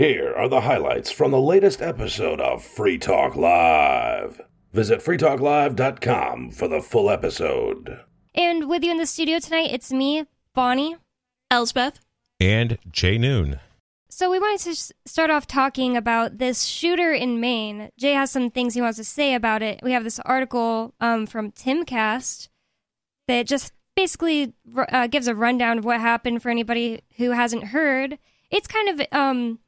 Here are the highlights from the latest episode of Free Talk Live. Visit freetalklive.com for the full episode. And with you in the studio tonight, it's me, Bonnie. Elsbeth. and Jay Noon. So we wanted to start off talking about this shooter in Maine. Jay has some things he wants to say about it. We have this article um, from Timcast that just basically uh, gives a rundown of what happened for anybody who hasn't heard. It's kind of um,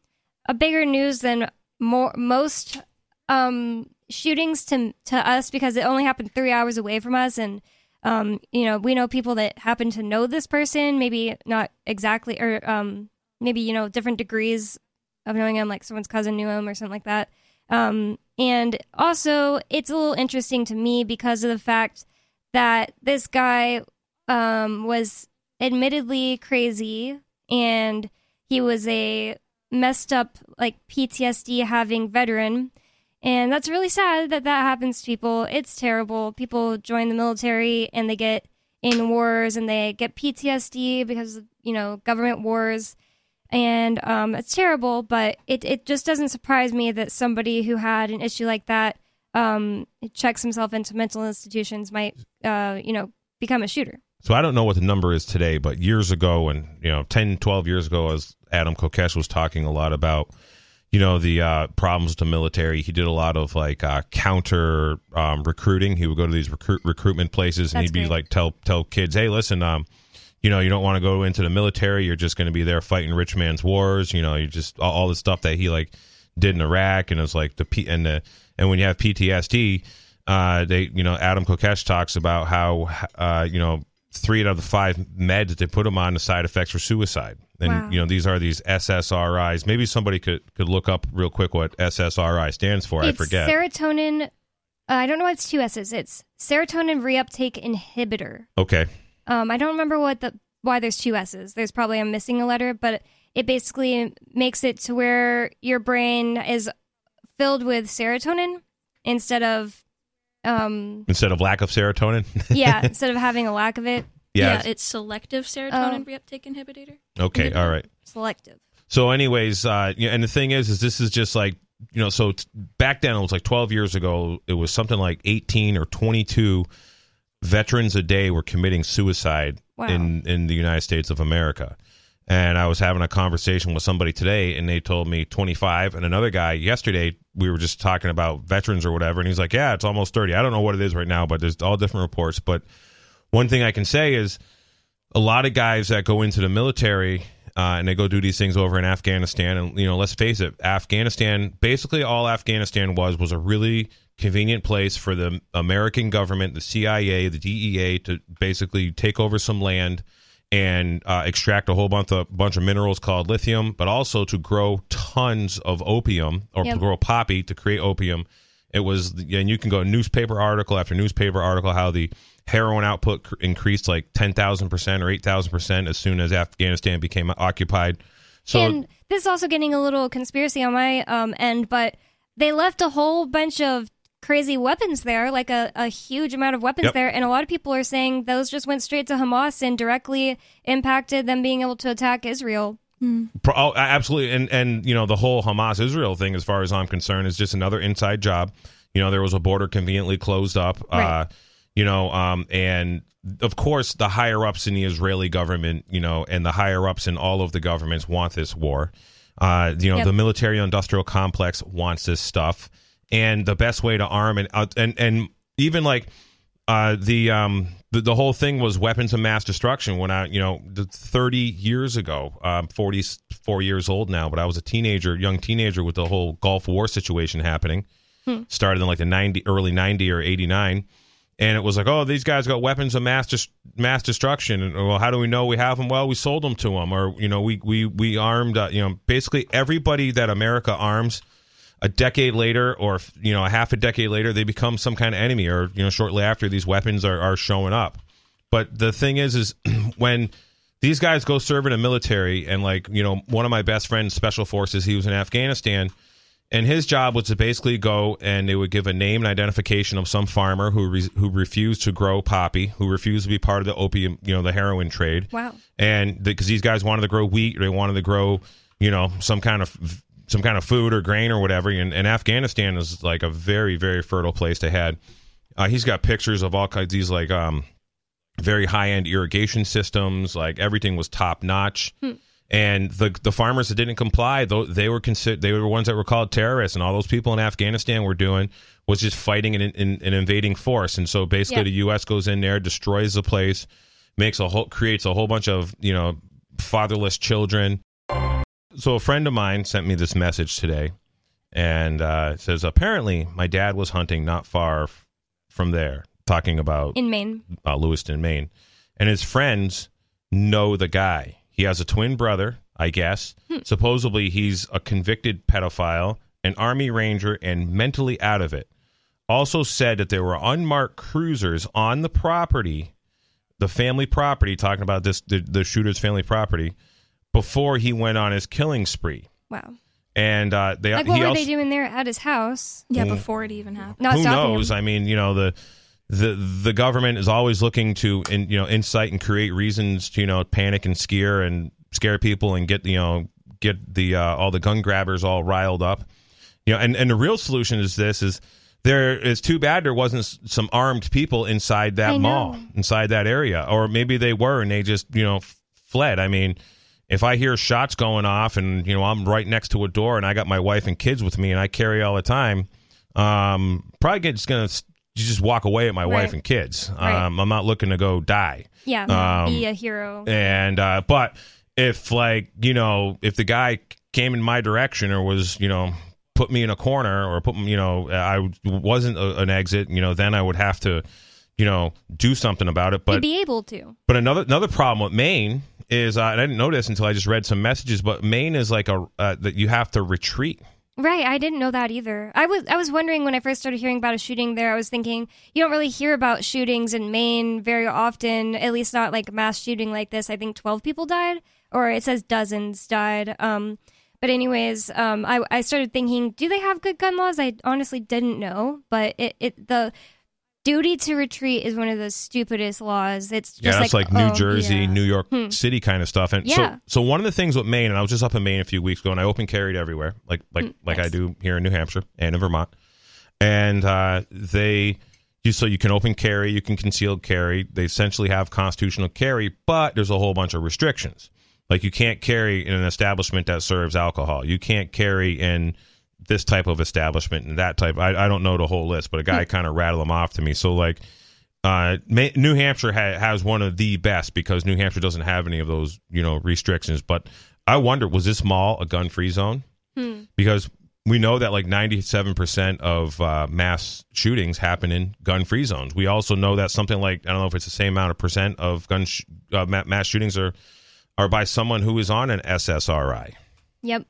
a bigger news than more most um, shootings to to us because it only happened three hours away from us, and um, you know we know people that happen to know this person, maybe not exactly, or um, maybe you know different degrees of knowing him, like someone's cousin knew him or something like that. Um, and also, it's a little interesting to me because of the fact that this guy um, was admittedly crazy and he was a messed up like PTSD having veteran. And that's really sad that that happens to people. It's terrible. People join the military and they get in wars and they get PTSD because of you know government wars. And um, it's terrible but it, it just doesn't surprise me that somebody who had an issue like that um, checks himself into mental institutions might uh, you know become a shooter. So I don't know what the number is today, but years ago, and you know, 10, 12 years ago, as Adam Kokesh was talking a lot about, you know, the uh, problems to military. He did a lot of like uh, counter um, recruiting. He would go to these recruit recruitment places, and That's he'd be great. like, tell tell kids, hey, listen, um, you know, you don't want to go into the military. You're just going to be there fighting rich man's wars. You know, you just all, all the stuff that he like did in Iraq, and it's like the P and the and when you have PTSD, uh, they you know Adam Kokesh talks about how uh, you know three out of the five meds that they put him on the side effects were suicide, and Wow. you know these are these SSRIs. Maybe somebody could could look up real quick what SSRI stands for. I forget. serotonin uh, I don't know why it's two S's it's serotonin reuptake inhibitor okay, Um, I don't remember what the why there's two S's. There's probably I'm missing a letter, but it basically makes it to where your brain is filled with serotonin instead of um instead of lack of serotonin. yeah instead of having a lack of it yeah. Yeah, it's selective serotonin Oh. reuptake inhibitor. okay. All right. selective. So, anyways, uh, yeah, and the thing is, is this is just like you know, so t- back then it was like 12 years ago. It was something like 18 or 22 veterans a day were committing suicide Wow. in in the United States of America. And I was having a conversation with somebody today, and they told me 25. And another guy yesterday, we were just talking about veterans or whatever, and he's like, "Yeah, it's almost 30." I don't know what it is right now, but there's all different reports. But one thing I can say is a lot of guys that go into the military uh, and they go do these things over in Afghanistan. And you know, let's face it, Afghanistan basically all Afghanistan was was a really convenient place for the American government, the CIA, the DEA to basically take over some land and uh, extract a whole bunch of bunch of minerals called lithium, but also to grow tons of opium or Yep. to grow poppy to create opium. It was, and you can go newspaper article after newspaper article how the heroin output cr- increased like ten thousand percent or eight thousand percent as soon as Afghanistan became occupied. So and this is also getting a little conspiracy on my um end, but they left a whole bunch of crazy weapons there, like a, a huge amount of weapons Yep. there, and a lot of people are saying those just went straight to Hamas and directly impacted them being able to attack Israel. Pro- oh, absolutely, and and you know the whole Hamas Israel thing, as far as I'm concerned, is just another inside job. You know, there was a border conveniently closed up. Uh, you know, um, and of course, the higher ups in the Israeli government, you know, and the higher ups in all of the governments want this war. Uh, you know, Yep. the military-industrial complex wants this stuff, and the best way to arm and uh, and and even like uh, the um the, the whole thing was weapons of mass destruction when I you know 30 years ago I'm 44 years old now but I was a teenager young teenager with the whole Gulf War situation happening. Started in like the 90 early 90 or 89 and it was like oh these guys got weapons of mass dis- mass destruction. And well how do we know we have them well we sold them to them or you know we we we armed uh, you know basically everybody that America arms a decade later or you know a half a decade later they become some kind of enemy or you know shortly after these weapons are, are showing up but the thing is is when these guys go serve in a military and like you know one of my best friends special forces he was in afghanistan and his job was to basically go and they would give a name and identification of some farmer who re- who refused to grow poppy who refused to be part of the opium you know the heroin trade Wow. and because these guys wanted to grow wheat or they wanted to grow you know some kind of some kind of food or grain or whatever. And, and Afghanistan is like a very very fertile place to head. Uh, he's got pictures of all kinds these like um, very high end irrigation systems. Like everything was top notch. And the the farmers that didn't comply, though they were considered they were the ones that were called terrorists, and all those people in Afghanistan were doing was just fighting an, an, an invading force. And so basically, Yeah. the U.S. goes in there, destroys the place, makes a whole creates a whole bunch of you know fatherless children. So a friend of mine sent me this message today, and uh, it says apparently my dad was hunting not far f- from there, talking about in Maine. uh, Lewiston, Maine, and his friends know the guy. He has a twin brother, I guess. Supposedly, he's a convicted pedophile, an army ranger, and mentally out of it. Also said that there were unmarked cruisers on the property, the family property. Talking about this, the, the shooter's family property, before he went on his killing spree. Wow. And uh, they Like, he what were also, they doing there at his house? Yeah, Mm. before it even happened. Not who stopping knows? him. I mean, you know the the the government is always looking to in, you know incite and create reasons to you know panic and scare and scare people and get you know get the uh, all the gun grabbers all riled up. You know, and and the real solution is this is there is too bad there wasn't some armed people inside that mall inside that area or maybe they were and they just you know f- fled. I mean. If I hear shots going off and you know I'm right next to a door and I got my wife and kids with me and I carry all the time, um, probably get- just gonna just walk away at my wife and kids. Right. Um, I'm not looking to go die. Yeah, Um, be a hero. And uh, but if like you know if the guy came in my direction or was you know put me in a corner or put you know I wasn't a, an exit you know then I would have to you know do something about it. But You'd be able to. but another another problem with Maine is uh, and I didn't this until I just read some messages. But Maine is like a uh, that you have to retreat. Right, I didn't know that either. I was I was wondering when I first started hearing about a shooting there. I was thinking you don't really hear about shootings in Maine very often, at least not like mass shooting like this. I think 12 people died or it says dozens died. Um but anyways, um I I started thinking, do they have good gun laws? I honestly didn't know, but it, it the duty to retreat is one of the stupidest laws. It's just yeah, that's like, New oh, Jersey, yeah. New York Hmm. City kind of stuff. And Yeah. so, so one of the things with Maine, and I was just up in Maine a few weeks ago, and I open carried everywhere, like like Hmm, like I do here in New Hampshire and in Vermont. And uh, they, you so you can open carry, you can concealed carry. They essentially have constitutional carry, but there's a whole bunch of restrictions. Like you can't carry in an establishment that serves alcohol. You can't carry in this type of establishment and that type. I, I don't know the whole list, but a guy kind of rattled them off to me. So like, uh, New Hampshire ha- has one of the best because New Hampshire doesn't have any of those you know restrictions. But I wonder, was this mall a gun free zone? Hmm. Because we know that like 97% of uh, mass shootings happen in gun free zones. We also know that something like, I don't know if it's the same amount of percent of gun sh- uh, mass shootings are, are by someone who is on an SSRI. Yep.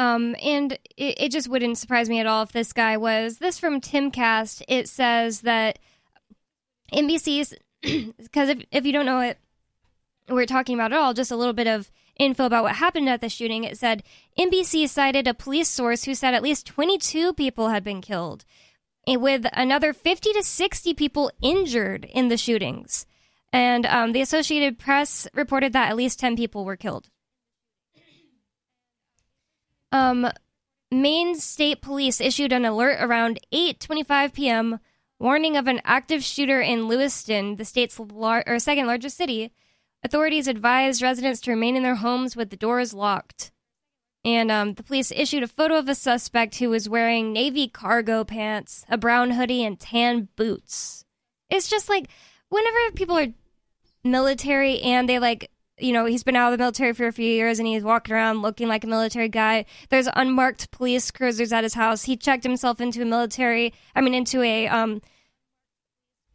Um, and it, it just wouldn't surprise me at all if this guy was. This from Timcast. It says that NBC's, because if, if you don't know it, we're talking about it all, just a little bit of info about what happened at the shooting. It said NBC cited a police source who said at least 22 people had been killed, with another 50 to 60 people injured in the shootings. And um, the Associated Press reported that at least 10 people were killed. Um, Maine State Police issued an alert around 8:25 p.m. warning of an active shooter in Lewiston, the state's lar- or second largest city. Authorities advised residents to remain in their homes with the doors locked. And um, the police issued a photo of a suspect who was wearing navy cargo pants, a brown hoodie, and tan boots. It's just like whenever people are military and they like you know he's been out of the military for a few years and he's walking around looking like a military guy there's unmarked police cruisers at his house he checked himself into a military i mean into a um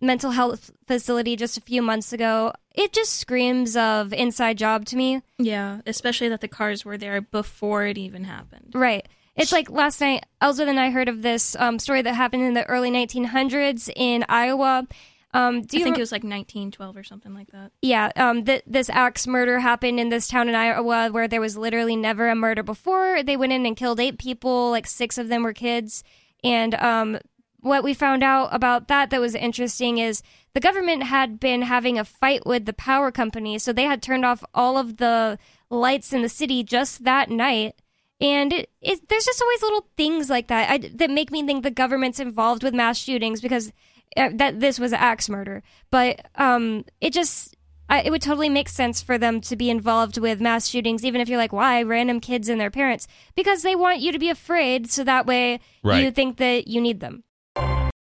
mental health facility just a few months ago it just screams of inside job to me Yeah, especially that the cars were there before it even happened. Right. It's like last night, Elsbeth and I heard of this um, story that happened in the early 1900s in Iowa. Um, do I you think re- it was like 1912 or something like that. yeah, um, th- this axe murder happened in this town in Iowa where there was literally never a murder before. They went in and killed eight people, like six of them were kids. And um, what we found out about that that was interesting is the government had been having a fight with the power company, so they had turned off all of the lights in the city just that night. And it, it, there's just always little things like that I, that make me think the government's involved with mass shootings because that this was an axe murder. But um, it just I, it would totally make sense for them to be involved with mass shootings, even if you're like, why random kids and their parents? Because they want you to be afraid, so that way Right. you think that you need them.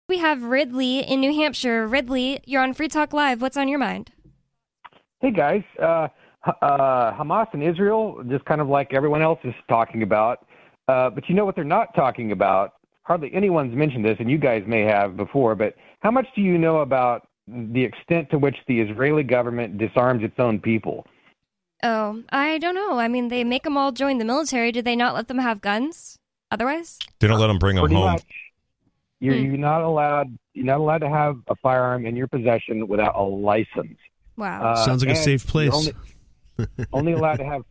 We have Ridley in New Hampshire. Ridley, you're on Free Talk Live. What's on your mind? Hey guys, uh, uh, Hamas and Israel, just kind of like everyone else is talking about. Uh, but you know what they're not talking about? Hardly anyone's mentioned this, and you guys may have before. But how much do you know about the extent to which the Israeli government disarms its own people? Oh, I don't know. I mean, they make them all join the military. Do they not let them have guns? Otherwise, They don't let them bring them Pretty home. much. You're, Hmm. you're not allowed. You're not allowed to have a firearm in your possession without a license. wow. Uh, Sounds like a safe place. Only, only allowed to have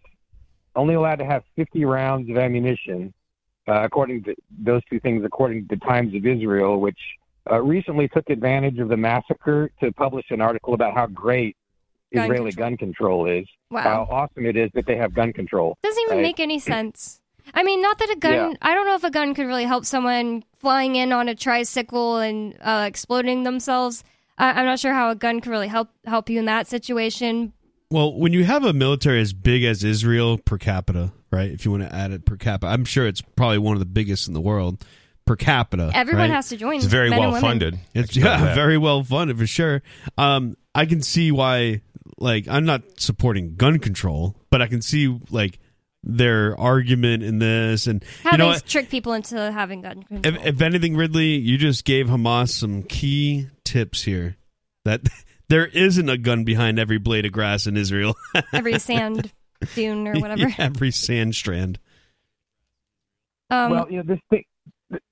only allowed to have 50 rounds of ammunition, uh, according to those two things, according to the Times of Israel, which uh, recently took advantage of the massacre to publish an article about how great Gun Israeli control. gun control is, wow. how awesome it is that they have gun control. Doesn't even right? make any sense. I mean, not that a gun. Yeah. I don't know if a gun could really help someone flying in on a tricycle and uh, exploding themselves. I I'm not sure how a gun could really help help you in that situation. Well, when you have a military as big as Israel per capita, right? If you want to add it per capita, I'm sure it's probably one of the biggest in the world per capita. Everyone right? has to join. It's very well funded. It's I can tell you yeah, very well funded for sure. Um, I can see why. Like, I'm not supporting gun control, but I can see like their argument in this, and How you know they what? trick people into having gun control. If, if anything, Ridley, you just gave Hamas some key tips here. That there isn't a gun behind every blade of grass in Israel. Every sand dune or whatever. Yeah, every sand strand. Um, well, you know this thing.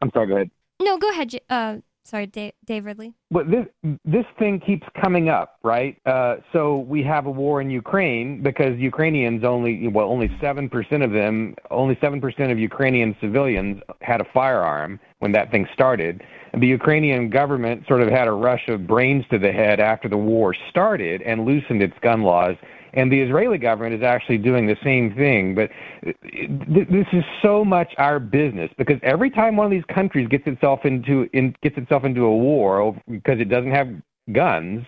I'm sorry. Go ahead. no, go ahead. J- Uh, sorry, Dave, Dave Ridley. But this this thing keeps coming up, right? Uh, so we have a war in Ukraine because Ukrainians only well only seven percent of them, only seven percent of Ukrainian civilians had a firearm when that thing started. And the Ukrainian government sort of had a rush of brains to the head after the war started and loosened its gun laws. And the Israeli government is actually doing the same thing. But th- this is so much our business because every time one of these countries gets itself into in, gets itself into a war because it doesn't have guns,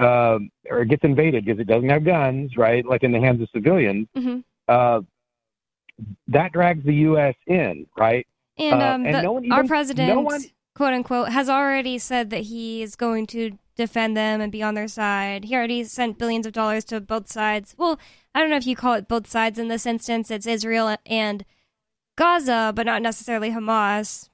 uh, or gets invaded because it doesn't have guns, right? Like in the hands of civilians, hmm uh, that drags the U.S. in, right? And, Uh, um, and the, no one our president, no one- quote unquote, has already said that he is going to defend them and be on their side. He already sent billions of dollars to both sides. Well, I don't know if you call it both sides in this instance. It's Israel and Gaza, but not necessarily Hamas.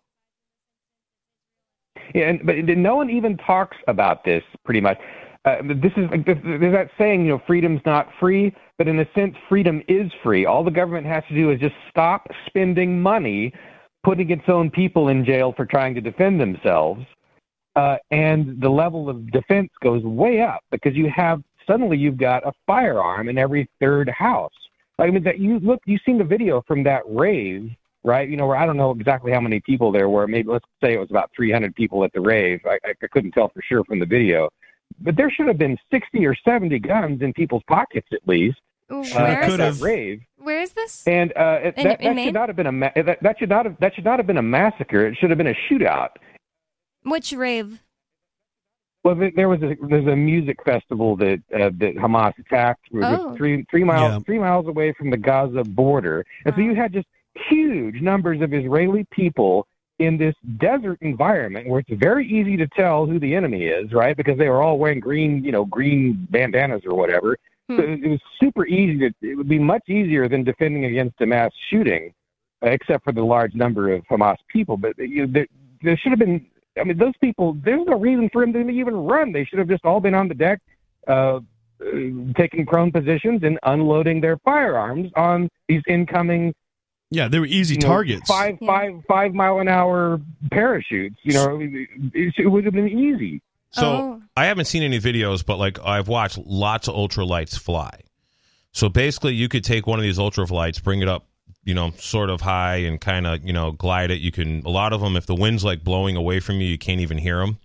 Yeah, and, but no one even talks about this pretty much. Uh, this is like there's that saying, you know, freedom's not free, but in a sense, freedom is free. All the government has to do is just stop spending money, putting its own people in jail for trying to defend themselves, uh, and the level of defense goes way up because you have suddenly you've got a firearm in every third house. Like, I mean, that you look, you've seen the video from that rave right? You know, where I don't know exactly how many people there were. Maybe let's say it was about 300 people at the rave. I, I couldn't tell for sure from the video, but there should have been 60 or 70 guns in people's pockets at least Ooh, uh, where, is that have. this? rave. where is this? And uh, it, In- that, in that should not have been a ma- that, that should not have that should not have been a massacre. It should have been a shootout. Which rave? Well, there- there was a there's a music festival that uh, that Hamas attacked It was Oh. three three miles Yeah. three miles away from the Gaza border, and so you had just huge numbers of Israeli people in this desert environment where it's very easy to tell who the enemy is, right? Because they were all wearing green, you know, green bandanas or whatever. Hmm. So it was super easy to. It would be much easier than defending against a mass shooting, uh, except for the large number of Hamas people. But you know, there, there should have been. I mean, those people. There's no reason for them to even run. They should have just all been on the deck, uh, uh, taking prone positions and unloading their firearms on these incoming Yeah, they were easy you know, targets. Five, Yeah. five, five mile an hour parachutes. You know, it, it would have been easy. So Oh. I haven't seen any videos, but like I've watched lots of ultralights fly. So basically, you could take one of these ultralights, bring it up, you know, sort of high, and kind of you know glide it. You can a lot of them, if the wind's like blowing away from you, you can't even hear them.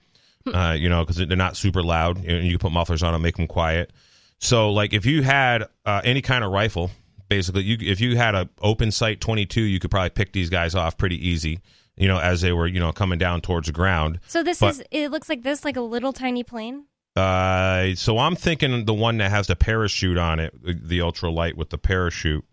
Uh, you know, because they're not super loud, and you can put mufflers on them, make them quiet. So like if you had uh, any kind of rifle, basically you if you had a open sight 22, you could probably pick these guys off pretty easy. You know, as they were you know coming down towards the ground. So this But- is it looks like this like a little tiny plane. Uh, so I'm thinking the one that has the parachute on it, the- the ultralight with the parachute.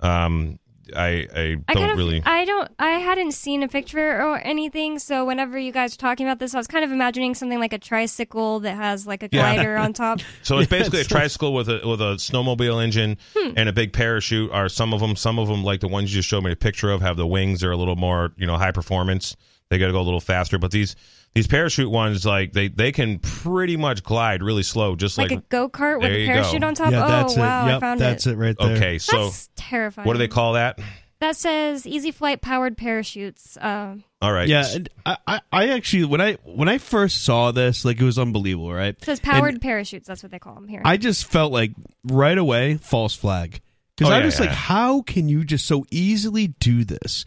Um, I I I don't kind of really. I don't I hadn't seen a picture or anything, so whenever you guys were talking about this, I was kind of imagining something like a tricycle that has like a Yeah. glider on top. So it's basically a tricycle with a with a snowmobile engine Hmm. and a big parachute. Are some of them? Some of them, like the ones you just showed me a picture of, have the wings. They're a little more, you know, high performance. They got to go a little faster. But these these parachute ones, like they they can pretty much glide really slow, just like, like. a go kart with a parachute go. on top. yeah, oh that's wow, it. Yep, I found that's it. it right there. okay, so That's terrifying. what do they call that? That says Easy Flight powered parachutes. Uh, All right. Yeah, and I, I, I actually when I when I first saw this, like it was unbelievable, right? it says powered parachutes. That's what they call them here. I just felt like right away false flag because Oh, I'm yeah, just yeah, like, how can you just so easily do this?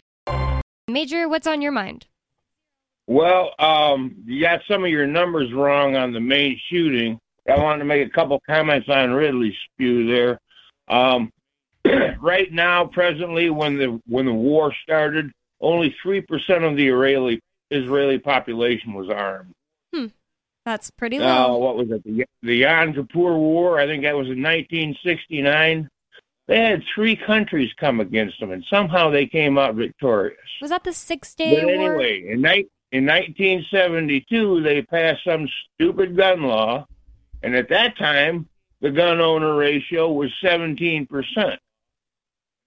Major, what's on your mind? Well, um, you got some of your numbers wrong on the Maine shooting. I wanted to make a couple comments on Ridley's spew there. Um, right now, presently, when the when the war started, only three percent of the Israeli Israeli population was armed. Hmm. That's pretty low. what was it? The, the Yom Kippur War, I think that was in 1969. They had three countries come against them, and somehow they came out victorious. Was that the Six Day But War? anyway, in, ni- in 1972, they passed some stupid gun law, and at that time, the gun owner ratio was 17 percent.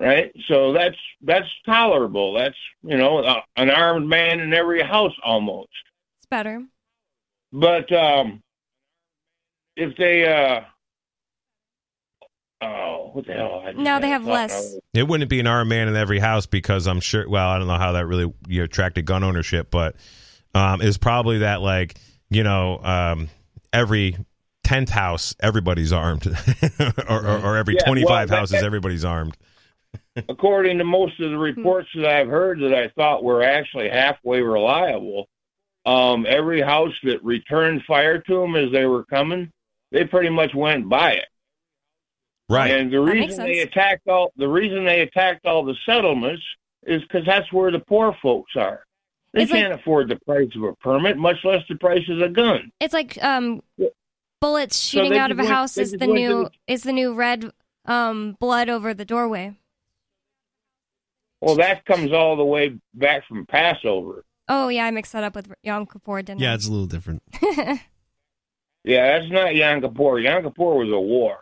Right, so that's that's tolerable. That's you know uh, an armed man in every house almost. It's better. But um, if they uh, oh, what the hell? I just No, they have less. now. It wouldn't be an armed man in every house because I'm sure. Well, I don't know how that really you attracted gun ownership, but um, it's probably that like you know um, every tenth house everybody's armed, or, or, or every Yeah, twenty five well, that- houses everybody's armed. according to most of the reports that I've heard that I thought were actually halfway reliable, um, every house that returned fire to them as they were coming, they pretty much went by it. Right. And the reason they attacked all the reason they attacked all the settlements is because that's where the poor folks are. They It's can't afford the price of a permit, much less the price of a gun. It's like um, bullets shooting they out of a went- house is the new the- is the new red um blood over the doorway. Well, that comes all the way back from Passover. Oh yeah, I mixed that up with Yom Kippur, didn't Yeah, I? it's a little different. Yeah, that's not Yom Kippur. Yom Kippur was a war.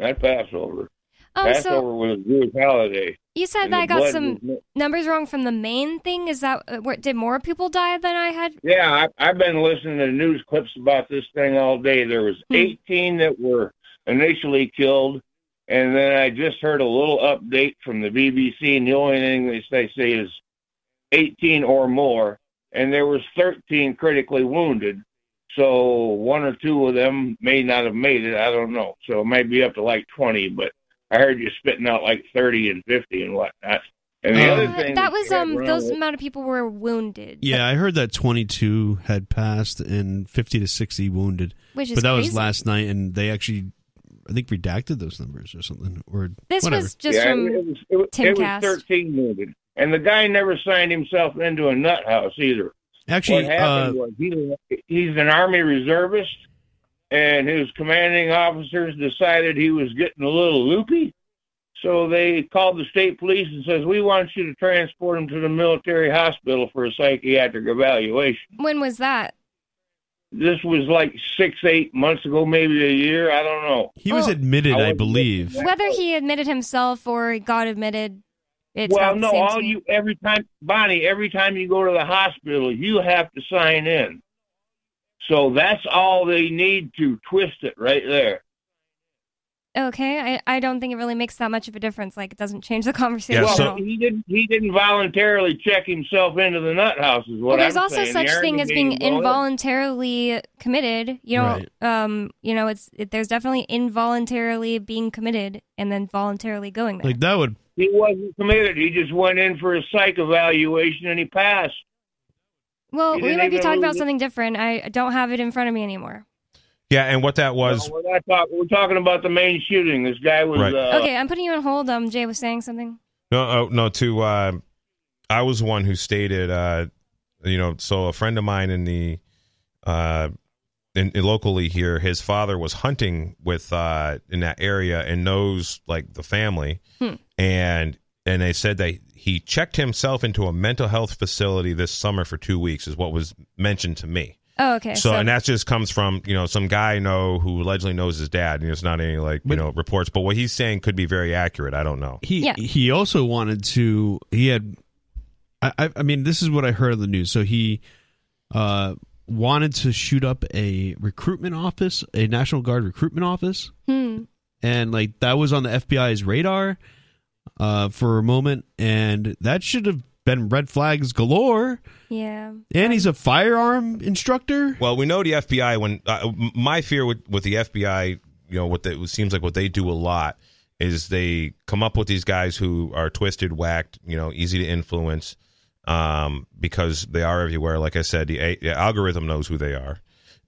Not Passover. so Passover was a Jewish holiday. you said that I got some was- numbers wrong from the Maine thing. Is that uh, where, did more people die than I had? Yeah, I, I've been listening to news clips about this thing all day. There was Hmm. 18 that were initially killed, and then I just heard a little update from the BBC, and the only thing they say, say is 18 or more, and there was 13 critically wounded. So one or two of them may not have made it. I don't know. So it might be up to like 20, but I heard you spitting out like 30 and 50 and whatnot. And the Uh, other thing that was um those it- amount of people were wounded. Yeah, I heard that 22 had passed and 50 to 60 wounded, which is but that crazy. was last night, and they actually, I think, redacted those numbers or something. Or This whatever. was just yeah, from it was, it was, it was Timcast. 13 wounded. And the guy never signed himself into a nut house either. Actually. what Uh, was he, he's an Army reservist, and his commanding officers decided he was getting a little loopy. So they called the state police and says, "We want you to transport him to the military hospital for a psychiatric evaluation." when was that? This was like six, eight months ago, maybe a year. I don't know. he was Oh. admitted, I I believe. Whether he admitted himself or got admitted, it's well, not no, all to you every time, Bonnie, every time you go to the hospital, you have to sign in. So that's all they need to twist it right there. Okay, I, I don't think it really makes that much of a difference. Like, it doesn't change the conversation. Yeah, well, at so- all. he didn't. He didn't voluntarily check himself into the nut house. Is what well, there's I'm also saying. such The thing as being made him go in. involuntarily committed. You know, Right. um, you know, it's it, there's definitely involuntarily being committed and then voluntarily going there. Like that would He wasn't committed. He just went in for a psych evaluation and he passed. well, he we might be talking about it. something different. I don't have it in front of me anymore. Yeah, and what that was. No, we're not talk- We're talking about the Maine shooting. This guy was. Right. Uh, okay, I'm putting you on hold. Um, Jay was saying something. No, oh, no. To uh, I was one who stated, uh, you know, so a friend of mine in the, uh, in, in locally here, his father was hunting with uh in that area and knows like the family, Hmm. And and they said that he checked himself into a mental health facility this summer for two weeks, is what was mentioned to me. Oh, okay. So, and that just comes from you know some guy I know who allegedly knows his dad. and it's not any like you know reports, but what he's saying could be very accurate. I don't know. He Yeah. he also wanted to. He had. I I- I mean, this is what I heard on the news. So he uh wanted to shoot up a recruitment office, a National Guard recruitment office, hmm. and like that was on the FBI's radar uh for a moment, and that should have been red flags galore. Yeah. And he's a firearm instructor. Well, we know the FBI. When uh, my fear with with the FBI, you know, what they, it seems like what they do a lot is they come up with these guys who are twisted, whacked, you know, easy to influence, um, because they are everywhere. Like I said, the, a- the algorithm knows who they are,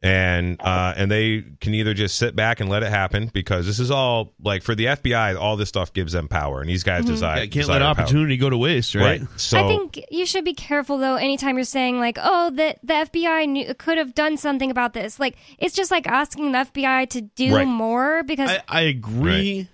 and uh, and they can either just sit back and let it happen because this is all like for the FBI, all this stuff gives them power, and these guys decide Yeah, can't desire let power. opportunity go to waste, right? right? So I think you should be careful though. Anytime you're saying like, "Oh, the the FBI knew, could have done something about this," like it's just like asking the FBI to do Right. more because I, I agree,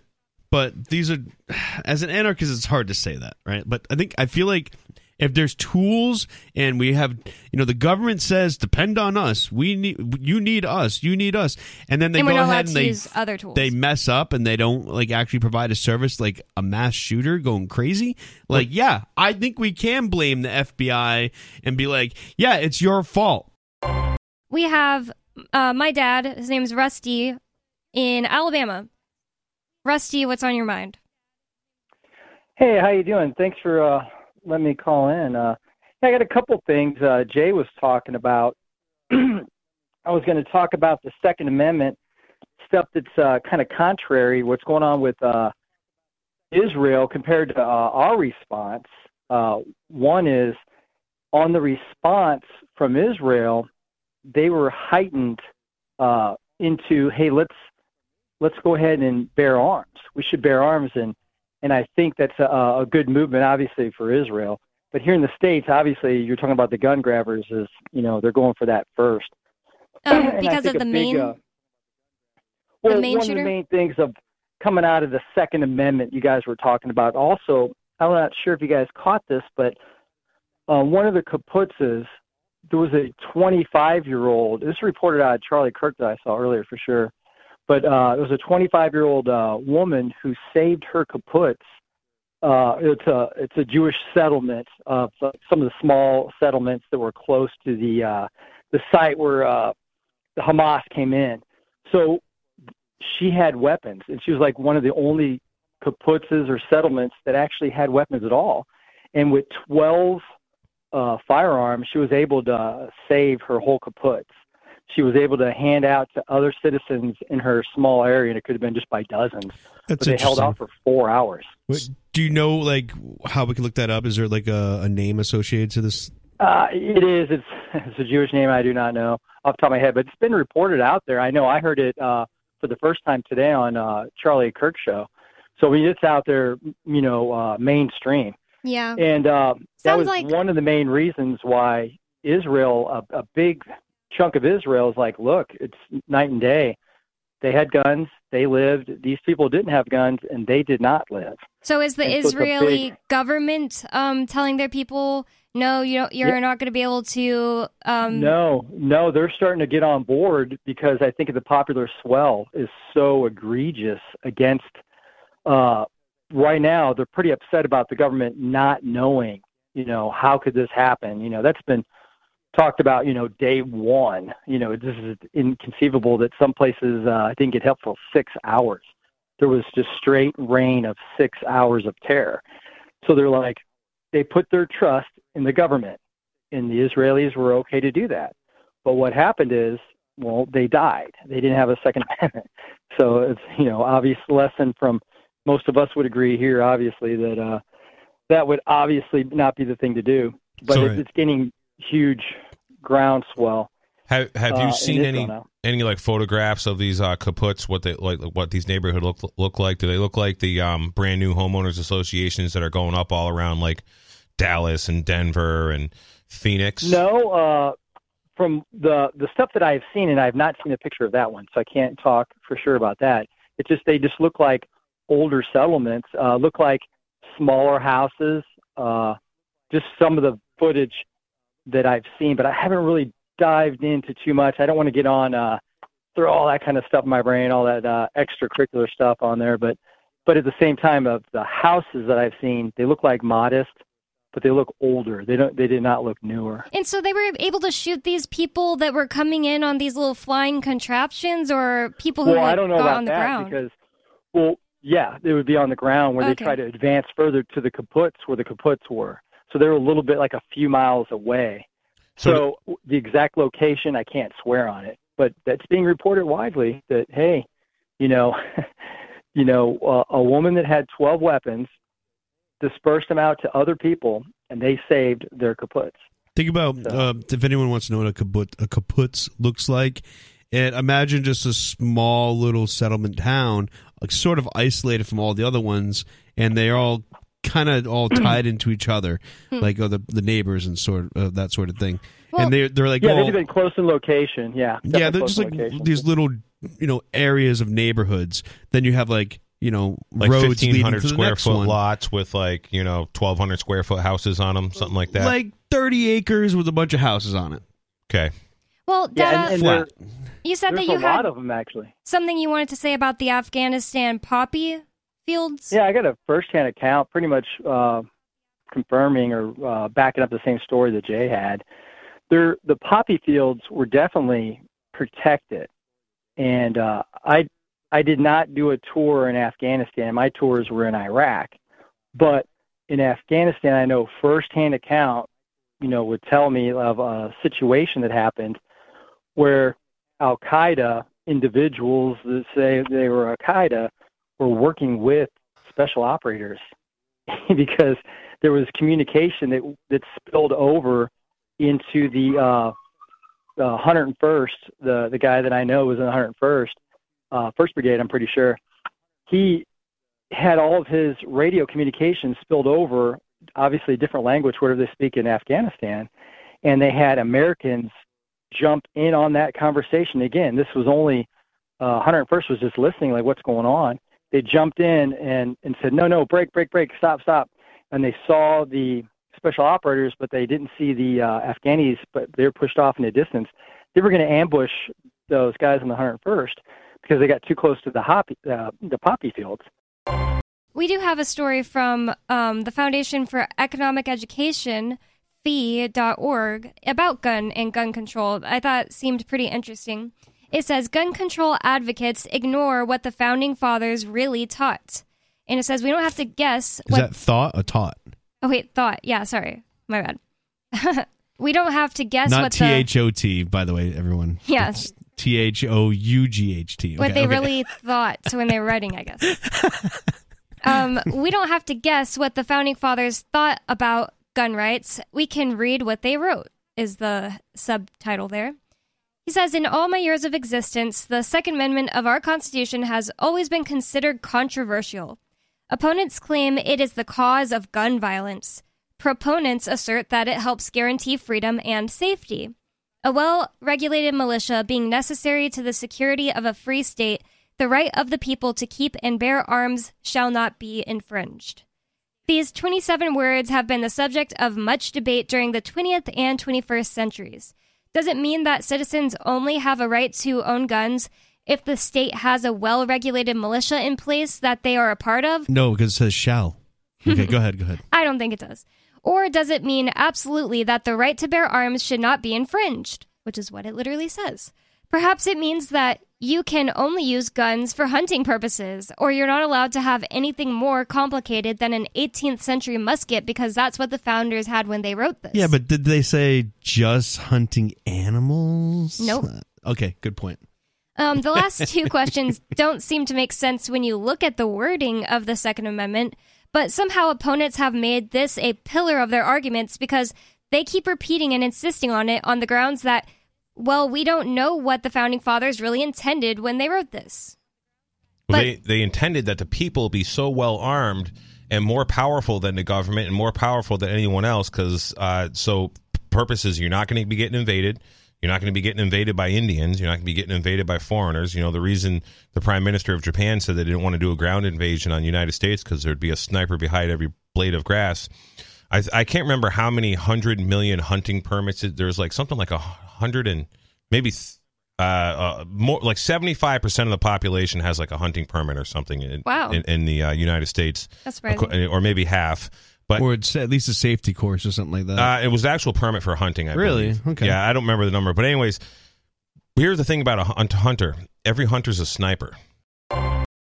but these are as an anarchist, it's hard to say that, right? But I think I feel like if there's tools and we have, you know, the government says depend on us, we need you need us, you need us, and then they and go ahead and they use other tools. they mess up and they don't like actually provide a service like a mass shooter going crazy. Like, yeah, I think we can blame the FBI and be like, yeah, it's your fault. we have uh, my dad. His name's Rusty in Alabama. Rusty, what's on your mind? Hey, how you doing? Thanks for uh, letting me call in. Uh, I got a couple things uh, Jay was talking about. I was going to talk about the Second Amendment stuff that's uh, kind of contrary. What's going on with uh, Israel compared to uh, our response? Uh, one is on the response from Israel, they were heightened uh, into, hey, let's let's go ahead and bear arms. We should bear arms and and I think that's a, a good movement, obviously, for Israel. But here in the states, obviously, you're talking about the gun grabbers. Is you know they're going for that first Um, because of the big, main. uh, well, main one shooter? of the main things of coming out of the Second Amendment, you guys were talking about. Also, I'm not sure if you guys caught this, but uh, one of the kaputzes, there was a 25 year old. This is reported out of Charlie Kirk that I saw earlier for sure. But uh, there was a 25 year old uh, woman who saved her kaputz. Uh, it's a it's a Jewish settlement of uh, some of the small settlements that were close to the uh, the site where uh, the Hamas came in. So she had weapons, and she was like one of the only kibbutzes or settlements that actually had weapons at all. And with 12 uh, firearms, she was able to save her whole kibbutz. She was able to hand out to other citizens in her small area, and it could have been just by dozens. That's but they held out for four hours. Wait, Do you know like how we can look that up? Is there like a, a name associated to this? Uh, it is. It's, it's a Jewish name. I do not know off the top of my head, but it's been reported out there. I know. I heard it uh, for the first time today on uh, Charlie Kirk show. So I mean, it's out there, you know, uh, mainstream. Yeah. And uh, that was like- one of the main reasons why Israel, a, a big chunk of Israel, is like, look, it's night and day. They had guns, they lived. These people didn't have guns, and they did not live. So is the And so Israeli big- government um, telling their people, no, you don't, you're Yeah. not going to be able to? Um, No, no, they're starting to get on board because I think the popular swell is so egregious against. Uh, right now, they're pretty upset about the government not knowing. You know, how could this happen? You know, that's been talked about. You know, day one. You know, this is inconceivable that some places uh, I think it helped for six hours. There was just straight rain of six hours of terror. So they're like, they put their trust in the government and the Israelis were okay to do that. But what happened is, well, they died. They didn't have a Second Amendment. So it's you know obvious lesson from most of us would agree here, obviously that uh, that would obviously not be the thing to do. But it's, it's getting huge groundswell. Have Have Uh, you in seen any any like photographs of these uh, kaputs? What they like? What these neighborhood look look like? Do they look like the um, brand new homeowners associations that are going up all around like Dallas and Denver and Phoenix? No, uh, from the the stuff that I've seen, and I've not seen a picture of that one, so I can't talk for sure about that. It's just they just look like older settlements, uh, look like smaller houses. Uh, just some of the footage that I've seen, but I haven't really dived into too much. I don't want to get on uh, throw all that kind of stuff in my brain, all that uh, extracurricular stuff on there, but but at the same time, of the houses that I've seen, they look like modest, but they look older. They don't. They did not look newer. And so they were able to shoot these people that were coming in on these little flying contraptions, or people who well, I don't know about on the that ground. because, well, yeah, they would be on the ground where Okay. they try to advance further to the kaputs where the kaputs were. So they're a little bit like a few miles away. So- So, the exact location, I can't swear on it, but that's being reported widely that hey, you know, you know, uh, a woman that had 12 weapons dispersed them out to other people, and they saved their kaputs. Think about So- uh, if anyone wants to know what a kaput a kaputz looks like. And imagine just a small little settlement town, like sort of isolated from all the other ones, and they're all kind of all tied into each other, like oh, the the neighbors and sort of uh, that sort of thing. Well- and they're they're like Yeah, all, they've been close in location. Yeah, yeah, they're just like location. these little you know areas of neighborhoods. Then you have like you know like roads fifteen leading hundred to the square next foot one. lots with like you know twelve hundred square foot houses on them, something like that. like thirty acres with a bunch of houses on it. okay, well, yeah, and, and Flat. there, you said there's that you a had lot of them actually. something you wanted to say about the Afghanistan poppy fields. Yeah, I got a first-hand account, pretty much uh, confirming or uh, backing up the same story that Jay had. There, the poppy fields were definitely protected, and uh, I, I did not do a tour in Afghanistan. My tours were in Iraq, but in Afghanistan, I know first-hand account, you know, would tell me of a situation that happened where Al Qaeda individuals that say they were Al Qaeda were working with special operators because there was communication that that spilled over into the uh, uh, 101st. The the guy that I know was in the 101st, uh, First Brigade. I'm pretty sure he had all of his radio communications spilled over. Obviously, different language, whatever they speak in Afghanistan, and they had Americans jump in on that conversation. Again, this was only uh, 101st was just listening, like what's going on. They jumped in and and said, no, no, break, break, break, stop, stop. And they saw the special operators, but they didn't see the uh, Afghanis, but they were pushed off in the distance. They were going to ambush those guys in the 101st because they got too close to the hoppy, uh, the poppy fields. We do have a story from um, the Foundation for Economic Education, fee.org, about gun and gun control. I thought seemed pretty interesting. It says gun control advocates ignore what the founding fathers really taught. And it says we don't have to guess Is what that thought a taught? Oh wait, thought. Yeah, sorry. My bad. we don't have to guess Not what T H O T, by the way, everyone. Yes. T H O U G H T. what they okay. really thought when they were writing, I guess. um, we don't have to guess what the founding fathers thought about gun rights. We can read what they wrote, is the subtitle there. He says, In all my years of existence, the Second Amendment of our Constitution has always been considered controversial. Opponents claim it is the cause of gun violence. Proponents assert that it helps guarantee freedom and safety. A well regulated militia being necessary to the security of a free state, the right of the people to keep and bear arms shall not be infringed. These 27 words have been the subject of much debate during the 20th and 21st centuries. Does it mean that citizens only have a right to own guns if the state has a well regulated militia in place that they are a part of? No, because it says shall. Okay, go ahead, go ahead. I don't think it does. Or does it mean absolutely that the right to bear arms should not be infringed, which is what it literally says? Perhaps it means that you can only use guns for hunting purposes, or you're not allowed to have anything more complicated than an 18th century musket because that's what the founders had when they wrote this. Yeah, but did they say just hunting animals? Nope. Uh, Okay, good point. Um, the last two questions don't seem to make sense when you look at the wording of the Second Amendment, but somehow opponents have made this a pillar of their arguments because they keep repeating and insisting on it on the grounds that well, we don't know what the founding fathers really intended when they wrote this. Well, But- they they intended that the people be so well armed and more powerful than the government and more powerful than anyone else because uh, so purposes you're not going to be getting invaded. You're not going to be getting invaded by indians. You're not going to be getting invaded by foreigners. You know the reason the prime minister of japan said they didn't want to do a ground invasion on the united states because there'd be a sniper behind every blade of grass. I, I can't remember how many hundred million hunting permits there's like something like a hundred and maybe uh, uh, more like 75% of the population has like a hunting permit or something in, Wow. in, in the uh, United States, That's surprising. or maybe half. But or it's at least a safety course or something like that. uh, it was the actual permit for hunting. I Really? believe. Okay. Yeah, I don't remember the number, but anyways, here's the thing about a hunter: every hunter's a sniper.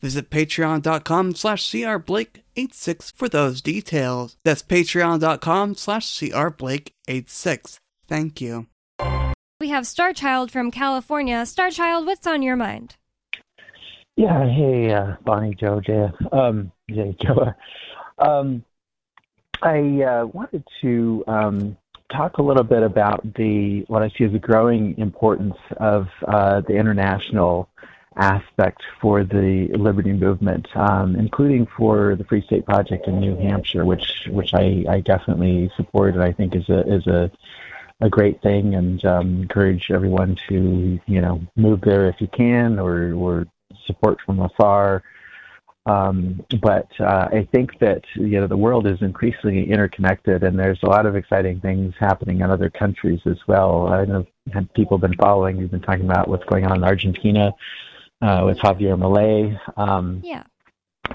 visit patreon.com slash crblake86 for those details. That's patreon.com slash crblake86. Thank you. We have Starchild from California. Starchild, what's on your mind? Yeah, hey, uh, Bonnie, Joe, Jay, um, Jay, Joe. Um, I uh, wanted to um, talk a little bit about the what I see as the growing importance of uh, the international aspect for the liberty movement, um, including for the Free State Project in New Hampshire, which which I, I definitely support and I think is a is a a great thing, and um, encourage everyone to you know move there if you can, or or support from afar. Um, but uh, I think that you know the world is increasingly interconnected, and there's a lot of exciting things happening in other countries as well. I know people have been following. We've been talking about what's going on in Argentina uh, with Javier Milei, um, Yeah.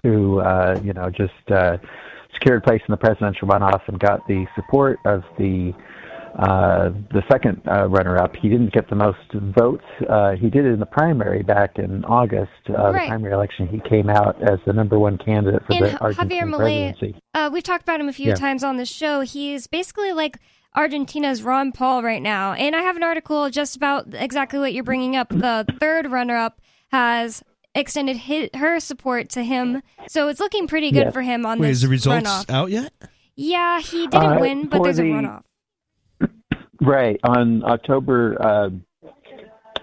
who uh, you know just uh, secured place in the presidential runoff and got the support of the uh, the second uh, runner-up. He didn't get the most votes. Uh, he did it in the primary back in August. Uh, Right. The primary election, he came out as the number one candidate for And the Argentine Javier Milei, presidency. uh, we've talked about him a few Yeah. times on the show. He's basically like Argentina's Ron Paul right now. And I have an article just about exactly what you're bringing up. The third runner up has extended hi her support to him. So it's looking pretty good Yeah. for him on Wait, this is the results runoff. out yet? Yeah, he didn't Uh, win, but for there's a the- runoff. Right on October. Uh,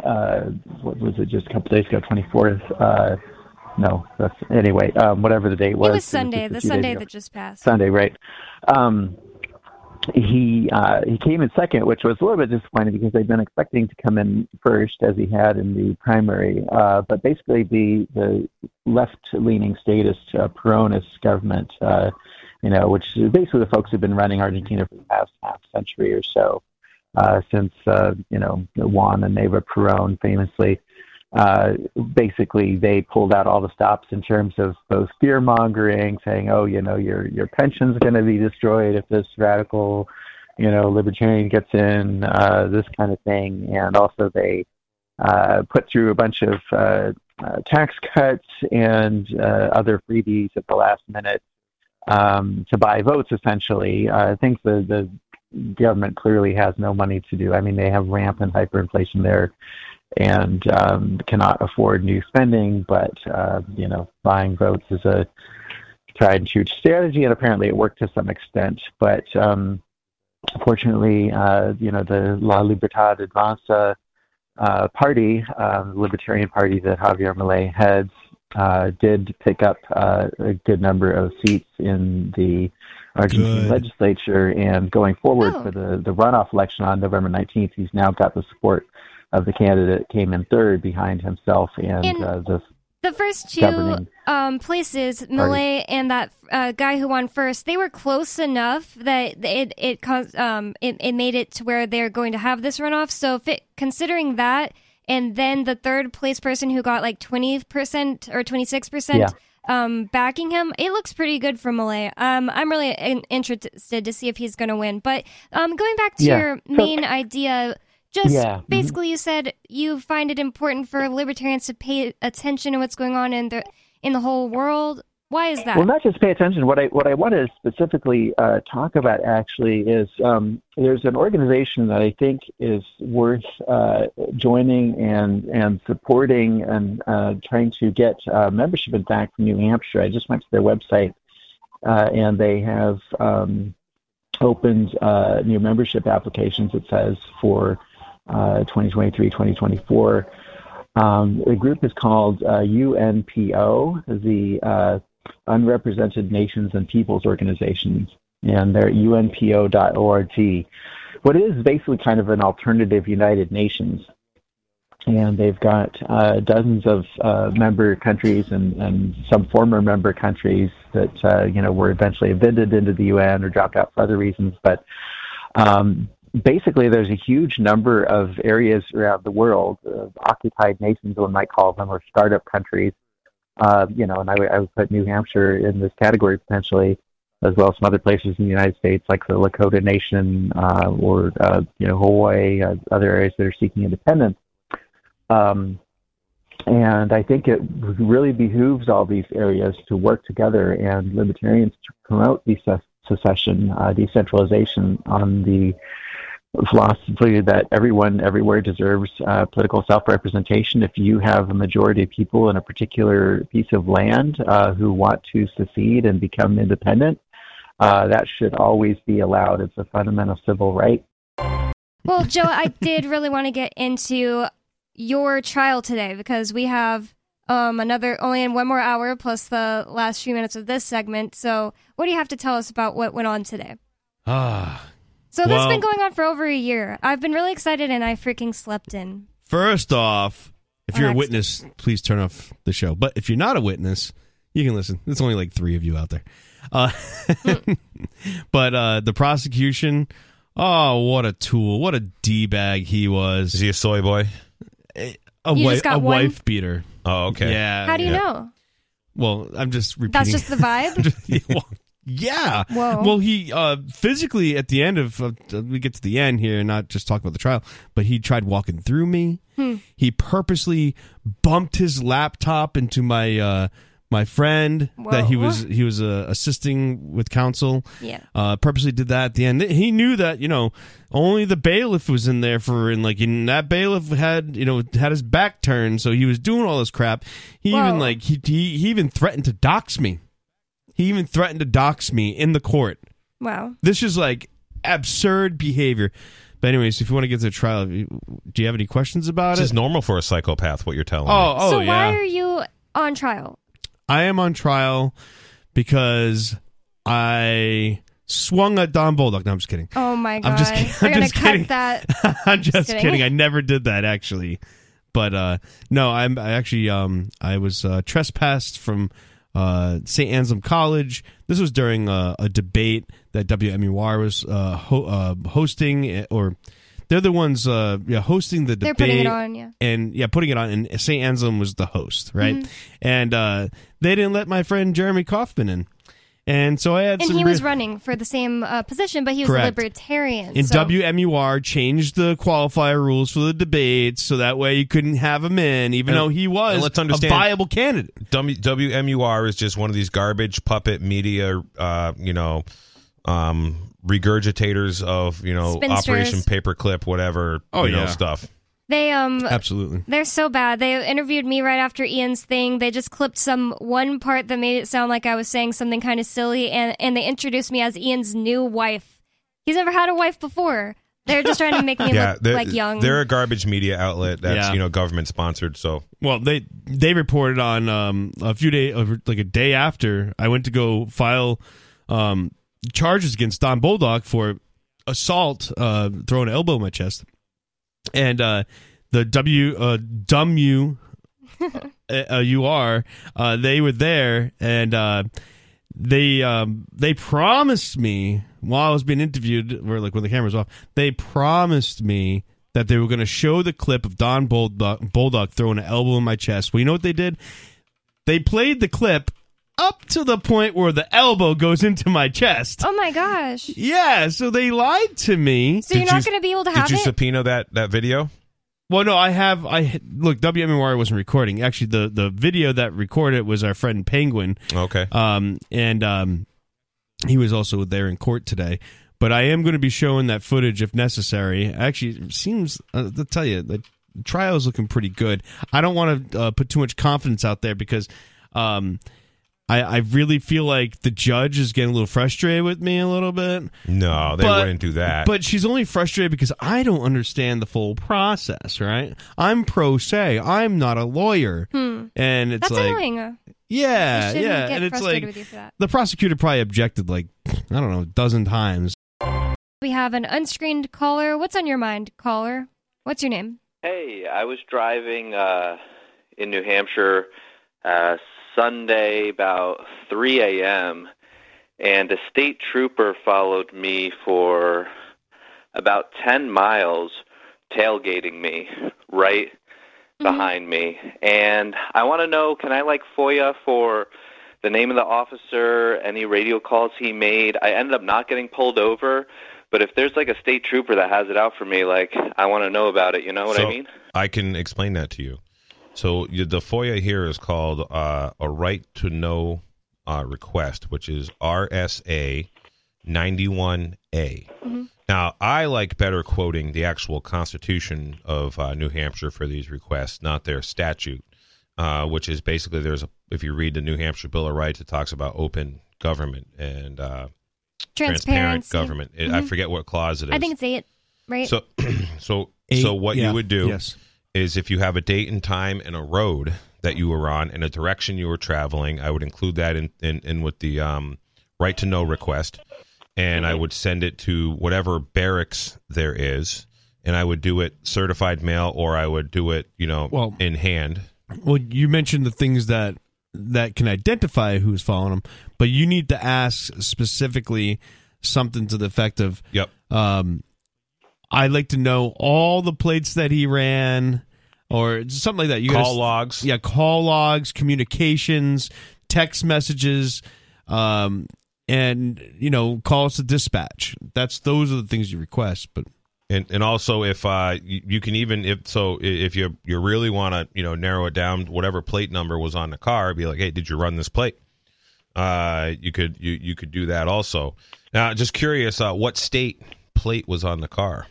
uh, what was it? Just a couple days ago, twenty fourth. Uh, no, that's anyway. Um, whatever the date was. It was just Sunday, a the Sunday that just passed. Sunday, right? Um, he uh, he came in second, which was a little bit disappointing because they'd been expecting to come in first as he had in the primary. Uh, but basically, the the left-leaning statist uh, Peronist government, uh, you know, which is basically the folks who've been running Argentina for the past half century or so, uh, since uh, you know Juan and Eva Perón famously uh, basically they pulled out all the stops in terms of both fear mongering, saying, "Oh, you know, your your pension's going to be destroyed if this radical, you know, libertarian gets in," uh, this kind of thing, and also they uh, put through a bunch of uh, uh, tax cuts and uh, other freebies at the last minute um, to buy votes. Essentially, uh, I think the the government clearly has no money to do. I mean, they have rampant hyperinflation there and um, cannot afford new spending. But uh, you know, buying votes is a tried and true strategy, and apparently it worked to some extent. But um, fortunately, uh, you know, the La Libertad Avanza uh, party, uh, the Libertarian Party that Javier Milei heads, uh, did pick up uh, a good number of seats in the Argentine Good. legislature. And going forward Oh. for the, the runoff election on November 19th, he's now got the support of the candidate came in third behind himself and, And- uh, the The first two um, places, Milei and that uh, guy who won first, they were close enough that it it caused um it, it made it to where they're going to have this runoff. So if it, considering that, and then the third place person who got like twenty percent or twenty six percent. Um, backing him, it looks pretty good for Milei. Um, I'm really in- interested to see if he's going to win. But um, going back to Yeah. your main idea, Just Yeah. Mhm. basically, you said you find it important for libertarians to pay attention to what's going on in the in the whole world. Why is that? Well, not just pay attention. What I what I want to specifically uh, talk about actually is um, there's an organization that I think is worth uh, joining and and supporting and uh, trying to get uh, membership. In fact, from New Hampshire, I just went to their website uh, and they have um, opened uh, new membership applications. It says for 2023, 2024. Um, the group is called uh, UNPO, the uh, Unrepresented Nations and Peoples Organizations, and they're unpo.org. What is basically kind of an alternative United Nations. And they've got uh, dozens of uh, member countries and, and some former member countries that uh, you know were eventually evicted into the UN or dropped out for other reasons. But um, basically, there's a huge number of areas around the world, uh, occupied nations, one might call them, or startup countries. Uh, you know, and I would, I would put New Hampshire in this category potentially, as well as some other places in the United States, like the Lakota Nation uh, or uh, you know Hawaii, uh, other areas that are seeking independence. Um, and I think it really behooves all these areas to work together and libertarians to promote secession, uh, decentralization on the philosophy that everyone everywhere deserves uh, political self-representation. If you have a majority of people in a particular piece of land uh, who want to secede and become independent, uh, that should always be allowed. It's a fundamental civil right. Well, Joe, I did really want to get into your trial today because we have um, another only in one more hour plus the last few minutes of this segment. So, what do you have to tell us about what went on today? Ah. So, this has been going on for over a year. I've been really excited and I freaking slept in. First off, if Oh, you're a witness, please turn off the show. But if you're not a witness, you can listen. There's only like three of you out there. Uh, but uh, the prosecution, oh, what a tool! What a d bag he was. Is he a soy boy? A, You wife, a wife beater. Oh, okay. Yeah. How do you yeah. know? Well, I'm just repeating. That's just the vibe? well, yeah. Whoa. Well, he uh, physically at the end of uh, we get to the end here, and not just talk about the trial, but he tried walking through me. Hmm. He purposely bumped his laptop into my uh, my friend that he was he was uh, assisting with counsel. Yeah. Uh, purposely did that at the end. He knew that you know only the bailiff was in there for and like and that bailiff had you know had his back turned, so he was doing all this crap. He even like he, he he even threatened to dox me. He even threatened to dox me in the court. Wow. This is like absurd behavior. But anyways, if you want to get to the trial, do you have any questions about This it? is normal for a psychopath. What you're telling Oh, me. oh so, yeah. why are you on trial? I am on trial because I swung at Don Bolduc. No, I'm just kidding. Oh my god. I'm just kidding. We're I'm going just to cut kidding. that. I'm just, Just kidding. kidding. I never did that actually. But uh no, I'm I actually um I was uh, trespassed from uh St. Anselm College. This was during uh, a debate that WMUR was uh, ho- uh hosting eh, or they're the ones uh yeah hosting the debate. They're putting it on, yeah. and yeah putting it on and St. Anselm was the host, right? Mhm. And uh they didn't let my friend Jeremy Kaufman in. And so I had And some he was re- running for the same uh, position, but he was Correct. a libertarian. in so- WMUR changed the qualifier rules for the debates so that way you couldn't have him in, even And- though he was let's understand, a viable candidate. W- WMUR is just one of these garbage puppet media, uh, you know, um, regurgitators of you know Spinsters. Operation Paperclip, whatever Oh, you know stuff. They um Absolutely. They're so bad. They interviewed me right after Ian's thing. They just clipped some one part that made it sound like I was saying something kind of silly, and and they introduced me as Ian's new wife. He's never had a wife before. They're just trying to make me yeah, look like young. they're a garbage media outlet that's Yeah. you know government sponsored. So Well, they they reported on um, a few days, like a day after I went to go file um, charges against Don Bolduc for assault, uh, throwing an elbow in my chest, and uh, the W uh, dumb you uh, you are uh, they were there and uh, they um, they promised me while I was being interviewed, where like when the camera's off, they promised me that they were going to show the clip of Don Bolduc, Bolduc throwing an elbow in my chest. Well, you know what they did? They played the clip up to the point where the elbow goes into my chest. Oh my gosh. Yeah, so they lied to me. So you're not going to be able to have Did you it? subpoena that that video? Well, no, I have. I look. WMUR wasn't recording. Actually, the the video that recorded was our friend Penguin. Okay. Um, and um, he was also there in court today. But I am going to be showing that footage if necessary. Actually, it seems uh, to tell you the trial is looking pretty good. I don't want to uh, put too much confidence out there because. Um, I, I really feel like the judge is getting a little frustrated with me a little bit. No, they But- wouldn't do that. But she's only frustrated because I don't understand the full process, right? I'm pro se. I'm not a lawyer. Hmm. And it's That's like annoying. Yeah, I shouldn't yeah. get and it's like with you for that. the prosecutor probably objected like I don't know, a dozen times. We have an unscreened caller. What's on your mind, caller? What's your name? Hey, I was driving uh, in New Hampshire uh, Sunday about 3 a.m., and a state trooper followed me for about 10 miles, tailgating me right behind me. And I want to know can I like FOIA for the name of the officer, any radio calls he made? I ended up not getting pulled over. But if there's like a state trooper that has it out for me, like I want to know about it. You know what so I mean? I can explain that to you. So you, the FOIA here is called uh, a right to know uh, request, which is RSA 91A. Mm-hmm. Now, I like better quoting the actual Constitution of uh, New Hampshire for these requests, not their statute, uh, which is basically there's a if you read the New Hampshire Bill of Rights, it talks about open government and uh, transparent government. It, I Mhm. forget what clause it is. I think it's eight, right? So, so, Eight, so what yeah, you would do yes. Is if you have a date and time and a road that you were on and a direction you were traveling, I would include that in in, in with the um, right to know request, and I would send it to whatever barracks there is, and I would do it certified mail or I would do it, you know, Well- in hand. Well, you mentioned the things that that can identify who's following them, but you need to ask specifically something to the effect of, "Yep, um, I'd like to know all the plates that he ran." Or something like that. You Call gotta- logs. yeah, call logs, communications, text messages, um, and you know, calls to dispatch. That's those are the things you request. But And and also if uh you, you can even if so if you you really want to you know narrow it down whatever plate number was on the car be like hey did you run this plate uh you could you you could do that also now just curious uh what state plate was on the car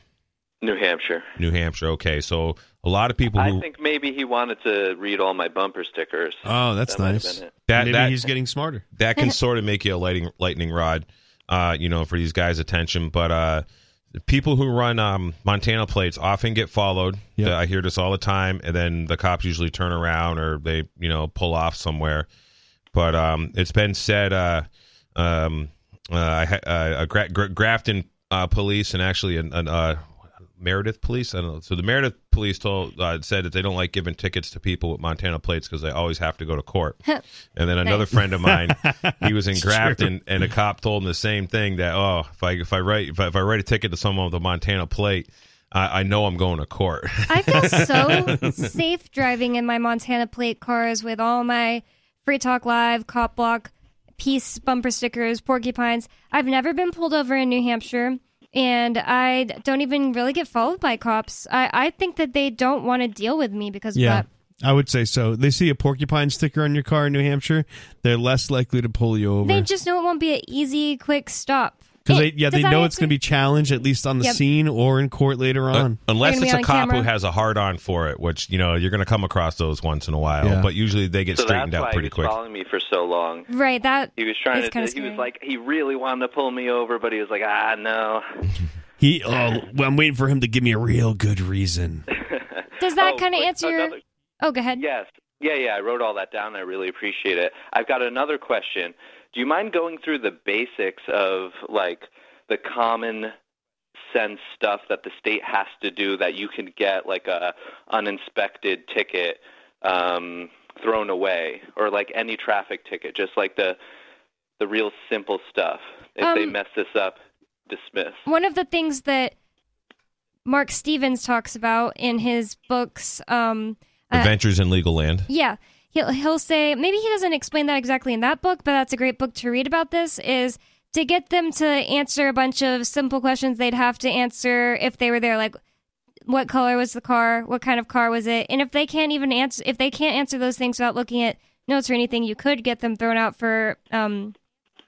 New Hampshire. New Hampshire okay so a lot of people who I think maybe he wanted to read all my bumper stickers. oh, that's That nice. that Maybe that he's getting smarter. that can sort of make you a lightning lightning rod uh you know for these guys attention but uh the people who run um, Montana plates often get followed. Yep. I hear this all the time, and then the cops usually turn around or they, you know, pull off somewhere. But um, it's been said, uh, um, uh, I ha- uh, a Gra- Gra- Grafton uh, police and actually an, an uh, Meredith police. I don't know. So the Meredith police told uh, said that they don't like giving tickets to people with Montana plates because they always have to go to court. and then another friend of mine, he was in It's Grafton, and a cop told him the same thing that oh, if I if I write if I, if I write a ticket to someone with a Montana plate, I, I know I'm going to court. I feel so safe driving in my Montana plate cars with all my Free Talk Live, Cop Block, Peace bumper stickers, porcupines. I've never been pulled over in New Hampshire, and I don't even really get followed by cops. I, I think that they don't want to deal with me because Yeah, of that. I would say so. They see a porcupine sticker on your car in New Hampshire, they're less likely to pull you over. They just know it won't be an easy, quick stop. Because Hey, they, yeah, they know it's going to be challenged at least on the Yep. scene or in court later on. Uh, unless it's gonna a be on cop who has a hard on for it, which you know you're going to come across those once in a while. Yeah. But usually they get so straightened that's out why pretty he was quick. following me for so long. Right, that He was trying It's to. kinda He was like, he really wanted to pull me over, but he was like, ah, no. He, oh, well, I'm waiting for him to give me a real good reason. does that Oh, kind of wait, answer your. another- Oh, go ahead. Yes. Yeah, yeah. I wrote all that down. I really appreciate it. I've got another question. Do you mind going through the basics of like the common sense stuff that the state has to do that you can get like a uninspected ticket um, thrown away or like any traffic ticket, just like the the real simple stuff. If they Um, mess this up, dismiss. one of the things that Marc Stevens talks about in his books, um, uh, Adventures in Legal Land. yeah, he'll he'll say maybe he doesn't explain that exactly in that book, but that's a great book to read about this. Is to get them to answer a bunch of simple questions they'd have to answer if they were there, like what color was the car, what kind of car was it, and if they can't even answer, if they can't answer those things without looking at notes or anything, you could get them thrown out for um,